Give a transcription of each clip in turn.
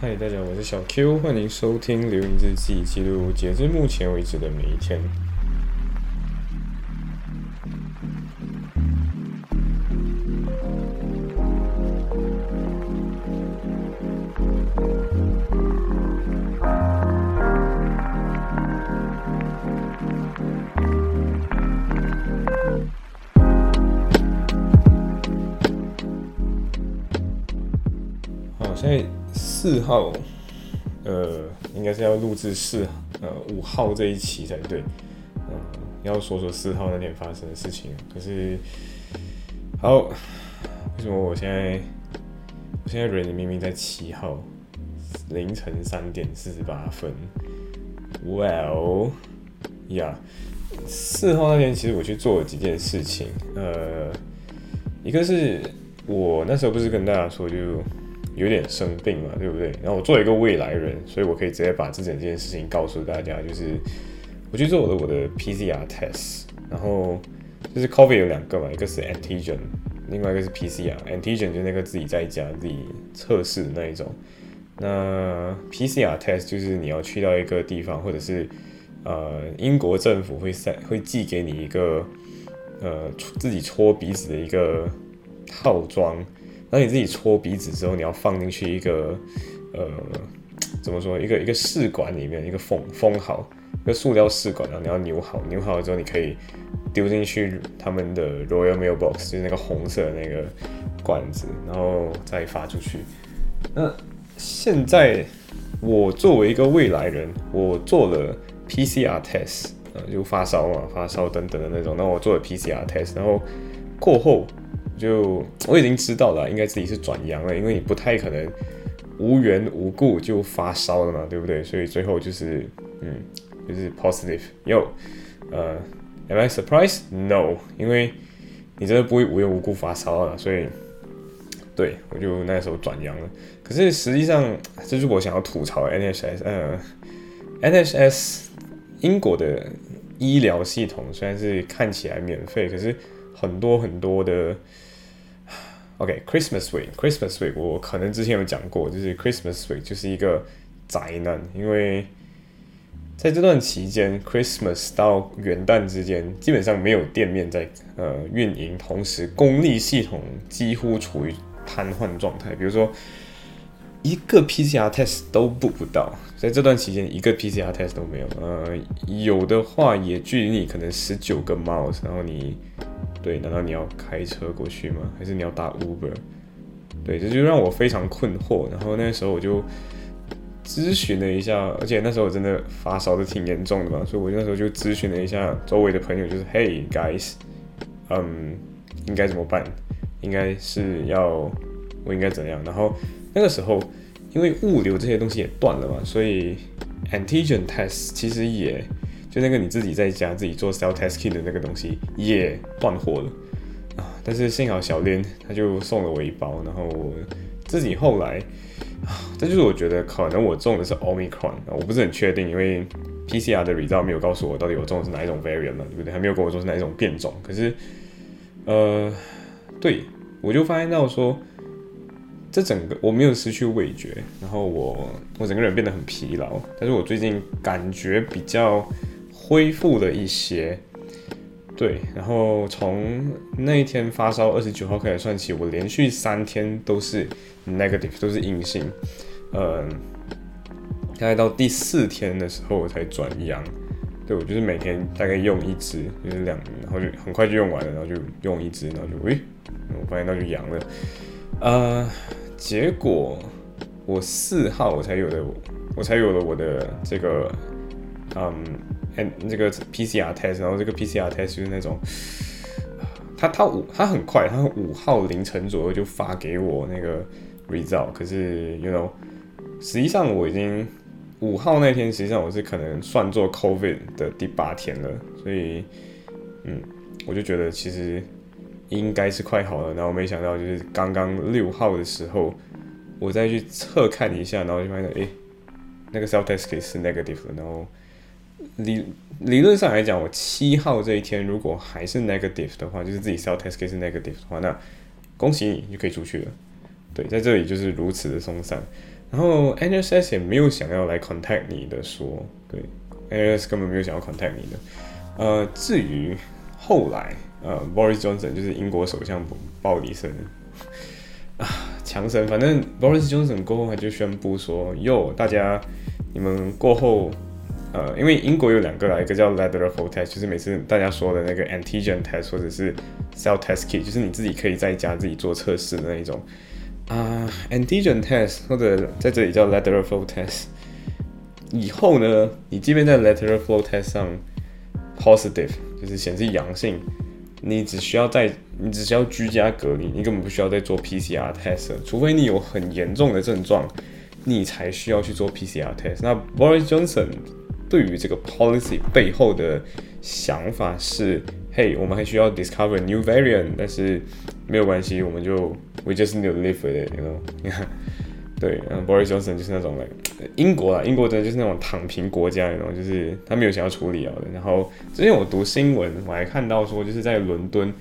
嗨，大家，我是小 Q，欢迎收听《流影日记》，记录截至目前为止的每一天。好，现在四号，呃，应该是要录制四呃五号这一期才对，嗯、要说说四号那天发生的事情。可是，好，为什么我现在我现在人明明在七号凌晨三点四十八分？Well，呀、四号那天其实我去做了几件事情，呃，一个是我那时候不是跟大家说就。有点生病嘛，对不对？然后我作为一个未来人，所以我可以直接把这整件事情告诉大家，就是我去做我的我的 PCR test，然后就是 COVID 有两个嘛，一个是 antigen，另外一个是 PCR。antigen 就那个自己在家自己测试的那一种，那 PCR test 就是你要去到一个地方，或者是呃英国政府会塞会寄给你一个呃自己戳鼻子的一个套装。那你自己戳鼻子之后，你要放进去一个呃，怎么说？一个一个试管里面，一个封封好，一个塑料试管，然后你要扭好，扭好了之后，你可以丢进去他们的 Royal Mail Box，就是那个红色的那个罐子，然后再发出去。那现在我作为一个未来人，我做了 PCR test，呃，就发烧嘛，发烧等等的那种。那我做了 PCR test，然后过后。就我已经知道了，应该自己是转阳了，因为你不太可能无缘无故就发烧了嘛，对不对？所以最后就是，嗯，就是 positive。有，呃，Am I surprised? No，因为你真的不会无缘无故发烧了，所以对我就那时候转阳了。可是实际上，这是我想要吐槽 NHS，呃，NHS 英国的医疗系统虽然是看起来免费，可是很多很多的。OK，Christmas week，Christmas week，我可能之前有讲过，就是 Christmas week 就是一个灾难，因为在这段期间，Christmas 到元旦之间，基本上没有店面在呃运营，同时公立系统几乎处于瘫痪状态，比如说一个 PCR test 都补不到，在这段期间一个 PCR test 都没有，呃，有的话也距离你可能十九个 miles，然后你。对，难道你要开车过去吗？还是你要打 Uber？对，这就让我非常困惑。然后那时候我就咨询了一下，而且那时候我真的发烧的挺严重的嘛，所以我那时候就咨询了一下周围的朋友，就是 Hey guys，嗯，应该怎么办？应该是要我应该怎样？然后那个时候因为物流这些东西也断了嘛，所以 antigen test 其实也。就那个你自己在家自己做 self test kit 的那个东西也断货了啊！但是幸好小林他就送了我一包，然后我自己后来啊，这就是我觉得可能我中的是 omicron 啊，我不是很确定，因为 PCR 的 result 没有告诉我到底我中的是哪一种 variant 嘛，对不对？还没有跟我说是哪一种变种。可是呃，对我就发现到说，这整个我没有失去味觉，然后我我整个人变得很疲劳，但是我最近感觉比较。恢复了一些，对，然后从那一天发烧二十九号开始算起，我连续三天都是 negative，都是阴性，嗯，大概到第四天的时候我才转阳，对我就是每天大概用一支，就是两，然后就很快就用完了，然后就用一支，然后就喂，我发现那就阳了，呃，结果我四号我才有的，我才有了我的这个，嗯。这个 PCR test，然后这个 PCR test 就是那种，他他五他很快，他五号凌晨左右就发给我那个 result。可是，you know，实际上我已经五号那天，实际上我是可能算作 COVID 的第八天了，所以，嗯，我就觉得其实应该是快好了。然后没想到就是刚刚六号的时候，我再去测看一下，然后就发现，哎，那个 self test 是 negative 了，然后。理理论上来讲，我七号这一天如果还是 negative 的话，就是自己 self test case 是 negative 的话，那恭喜你就可以出去了。对，在这里就是如此的松散。然后 NSS 也没有想要来 contact 你的说，对，NSS 根本没有想要 contact 你的。呃，至于后来，呃，Boris Johnson 就是英国首相鲍里森啊，强生，反正 Boris Johnson 过后他就宣布说，哟，大家你们过后。呃，因为英国有两个啦，一个叫 lateral test，就是每次大家说的那个 antigen test，或者是 self test kit，就是你自己可以在家自己做测试的那一种啊，antigen test 或者在这里叫 lateral flow test。以后呢，你即便在 lateral flow test 上 positive，就是显示阳性，你只需要在你只需要居家隔离，你根本不需要再做 PCR test，除非你有很严重的症状，你才需要去做 PCR test。那 Boris Johnson。对于这个 policy 背后的想法是，嘿，我们还需要 discover new variant，但是没有关系，我们就 we just need to live with it，you know？对，嗯，Boris Johnson 就是那种英国啊，英国真的就是那种躺平国家，那种就是他没有想要处理啊的。然后之前我读新闻，我还看到说，就是在伦敦，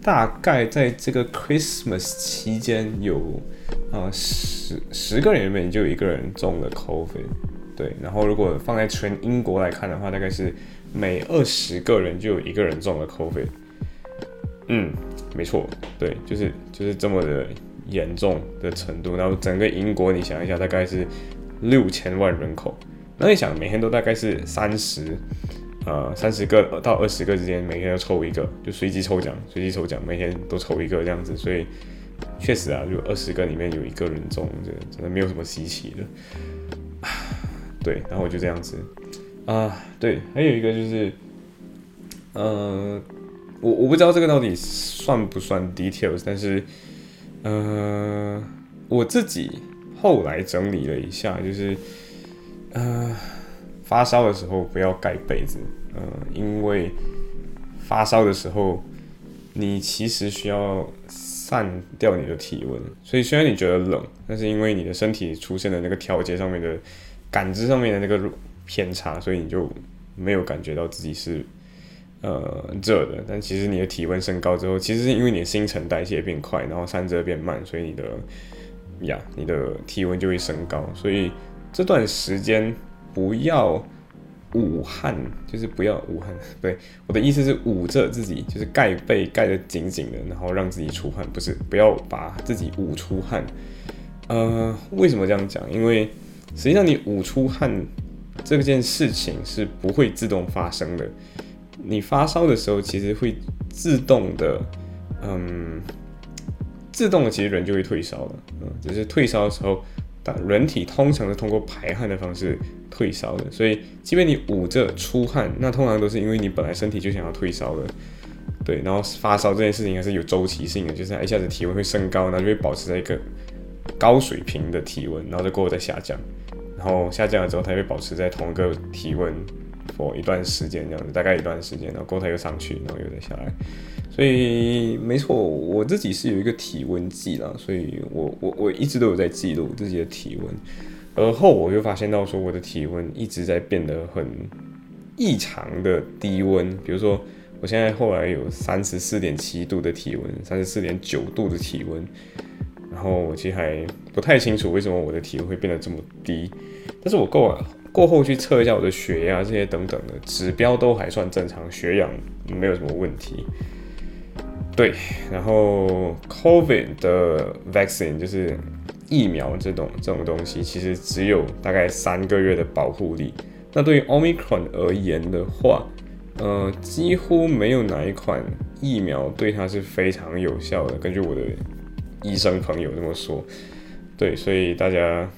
大概在这个 Christmas 期间，有啊十十个人里面就有一个人中了 COVID。对，然后如果放在全英国来看的话，大概是每二十个人就有一个人中了 COVID。嗯，没错，对，就是就是这么的严重的程度。然后整个英国，你想一下，大概是六千万人口，那你想每天都大概是三十，呃，三十个到二十个之间，每天要抽一个，就随机抽奖，随机抽奖，每天都抽一个这样子。所以确实啊，就二十个里面有一个人中，这真的没有什么稀奇的。对，然后我就这样子，啊，对，还有一个就是，呃，我我不知道这个到底算不算 details，但是，呃，我自己后来整理了一下，就是，呃，发烧的时候不要盖被子，呃，因为发烧的时候你其实需要散掉你的体温，所以虽然你觉得冷，但是因为你的身体出现了那个调节上面的。感知上面的那个偏差，所以你就没有感觉到自己是呃热的。但其实你的体温升高之后，其实是因为你的新陈代谢变快，然后散热变慢，所以你的呀，你的体温就会升高。所以这段时间不要捂汗，就是不要捂汗。对，我的意思是捂着自己，就是盖被盖得紧紧的，然后让自己出汗，不是不要把自己捂出汗。呃，为什么这样讲？因为实际上，你捂出汗这件事情是不会自动发生的。你发烧的时候，其实会自动的，嗯，自动的，其实人就会退烧了。嗯，只是退烧的时候，但人体通常是通过排汗的方式退烧的。所以，即便你捂着出汗，那通常都是因为你本来身体就想要退烧了。对，然后发烧这件事情还是有周期性的，就是一下子体温会升高，然后就会保持在一个高水平的体温，然后就过后再下降。然后下降了之后，它会保持在同一个体温，for 一段时间这样子，大概一段时间，然后过后它又上去，然后又再下来。所以没错，我自己是有一个体温计啦，所以我我我一直都有在记录自己的体温。而后我就发现到说，我的体温一直在变得很异常的低温，比如说我现在后来有三十四点七度的体温，三十四点九度的体温。然后我其实还不太清楚为什么我的体温会变得这么低，但是我过过后去测一下我的血压这些等等的指标都还算正常，血氧没有什么问题。对，然后 COVID 的 vaccine 就是疫苗这种这种东西，其实只有大概三个月的保护力。那对于 Omicron 而言的话，呃，几乎没有哪一款疫苗对它是非常有效的。根据我的医生朋友这么说，对，所以大家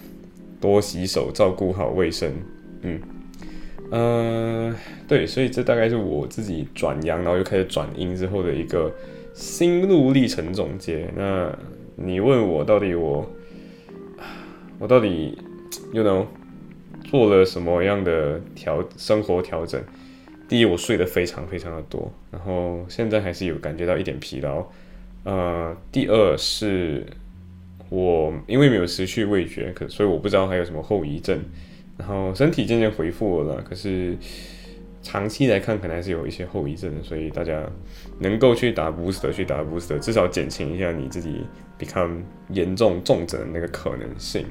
多洗手，照顾好卫生。嗯，呃，对，所以这大概是我自己转阳，然后又开始转阴之后的一个心路历程总结。那你问我到底我，我到底又能做了什么样的调生活调整？第一，我睡得非常非常的多，然后现在还是有感觉到一点疲劳。呃，第二是我因为没有失去味觉，可所以我不知道还有什么后遗症。然后身体渐渐恢复了，可是长期来看可能还是有一些后遗症。所以大家能够去打 booster，去打 booster，至少减轻一下你自己 become 严重重症的那个可能性。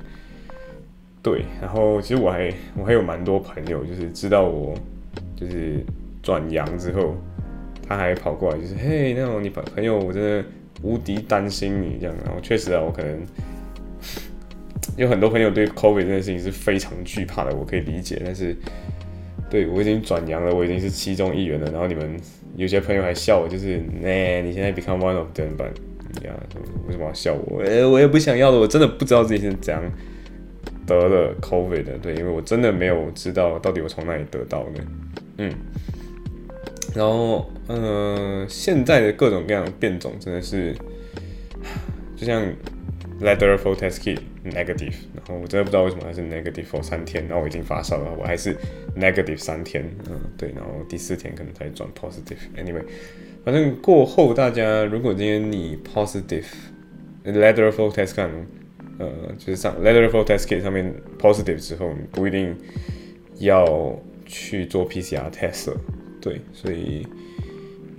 对，然后其实我还我还有蛮多朋友，就是知道我就是转阳之后，他还跑过来，就是嘿，那种你朋朋友，我真的无敌担心你这样。然后确实啊，我可能有很多朋友对 COVID 这件事情是非常惧怕的，我可以理解。但是对我已经转阳了，我已经是其中一员了。然后你们有些朋友还笑我，就是那你现在 become one of them，吧？呀，为什么要笑我？呃，我也不想要的，我真的不知道自己是怎样得了 COVID 的。对，因为我真的没有知道到底我从哪里得到的。嗯，然后，呃，现在的各种各样的变种真的是，就像 letter for test kit negative，然后我真的不知道为什么还是 negative for 三天，然后我已经发烧了，我还是 negative 三天，嗯，对，然后第四天可能才转 positive。Anyway。反正过后，大家如果今天你 positive letter for test 看，呃，就是上 letter for test kit 上面 positive 之后，你不一定要去做 PCR test，对，所以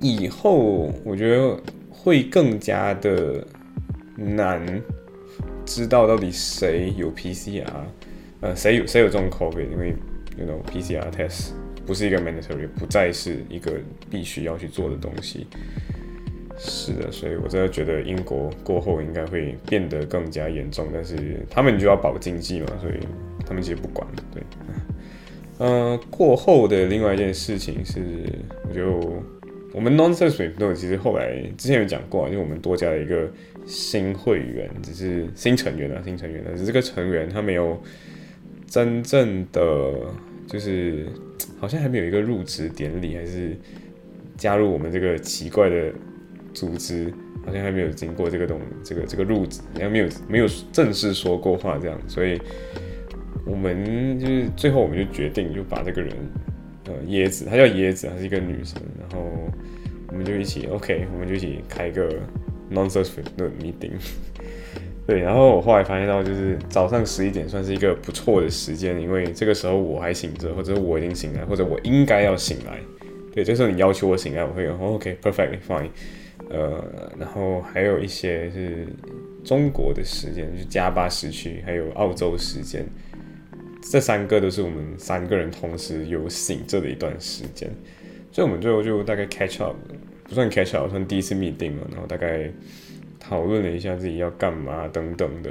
以后我觉得会更加的难知道到底谁有 PCR，呃，谁有谁有这种 COVID，因为 you know PCR test。不是一个 mandatory，不再是一个必须要去做的东西。是的，所以我真的觉得英国过后应该会变得更加严重，但是他们就要保经济嘛，所以他们其实不管。对，嗯，过后的另外一件事情是，我就我们 non-surgery 都其实后来之前有讲过，因为我们多加了一个新会员，只是新成员啊，新成员的，只是这个成员他没有真正的就是。好像还没有一个入职典礼，还是加入我们这个奇怪的组织，好像还没有经过这个东这个这个入职，还没有没有正式说过话这样，所以我们就是最后我们就决定就把这个人，呃，椰子，她叫椰子，她是一个女生，然后我们就一起 OK，我们就一起开个 non-surgical meeting。对，然后我后来发现到，就是早上十一点算是一个不错的时间，因为这个时候我还醒着，或者我已经醒来，或者我应该要醒来。对，这时候你要求我醒来，我会 OK，perfectly fine。呃，然后还有一些是中国的时间，就加巴时区，还有澳洲时间，这三个都是我们三个人同时有醒着的一段时间，所以我们最后就大概 catch up，不算 catch up，算第一次 meeting 嘛，然后大概。讨论了一下自己要干嘛等等的，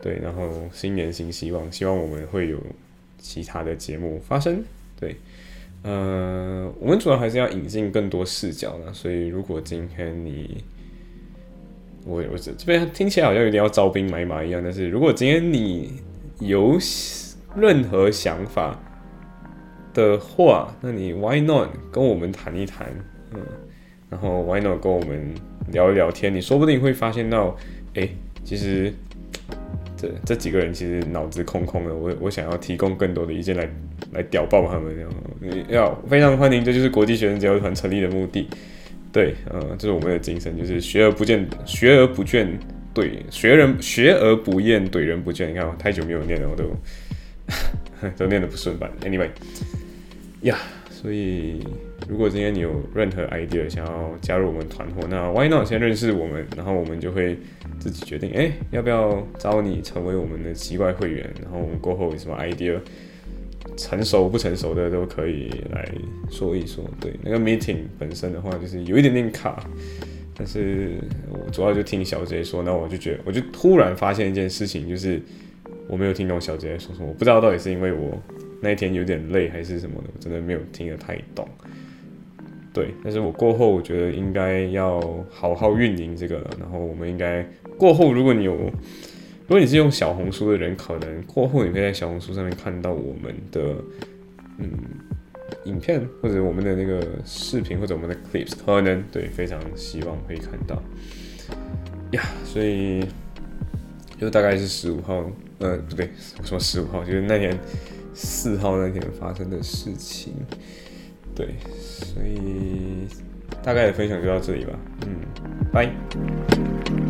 对，然后新年新希望，希望我们会有其他的节目发生，对，呃，我们主要还是要引进更多视角呢，所以如果今天你，我我这这边听起来好像有点要招兵买马一样，但是如果今天你有任何想法的话，那你 Why not 跟我们谈一谈，嗯，然后 Why not 跟我们。聊一聊天，你说不定会发现到，哎，其实这这几个人其实脑子空空的。我我想要提供更多的意见来来屌爆他们，要非常欢迎，这就是国际学生交流团成立的目的。对，呃，这是我们的精神，就是学而不见，学而不倦，对，学人学而不厌，怼人不倦。你看，我太久没有念了，我都 都念的不顺吧？Anyway，呀。所以，如果今天你有任何 idea 想要加入我们团伙，那 Why not 先认识我们，然后我们就会自己决定，哎，要不要招你成为我们的奇怪会员？然后我们过后有什么 idea，成熟不成熟的都可以来说一说。对，那个 meeting 本身的话，就是有一点点卡，但是我主要就听小杰说，那我就觉得，我就突然发现一件事情，就是我没有听懂小杰说什么，我不知道到底是因为我。那一天有点累还是什么的，我真的没有听得太懂。对，但是我过后我觉得应该要好好运营这个了，然后我们应该过后，如果你有，如果你是用小红书的人，可能过后你可以在小红书上面看到我们的嗯影片或者我们的那个视频或者我们的 clips，可能对，非常希望可以看到呀。所以就大概是十五号，呃，不对，我说十五号，就是那天。四号那天发生的事情，对，所以大概的分享就到这里吧，嗯，拜。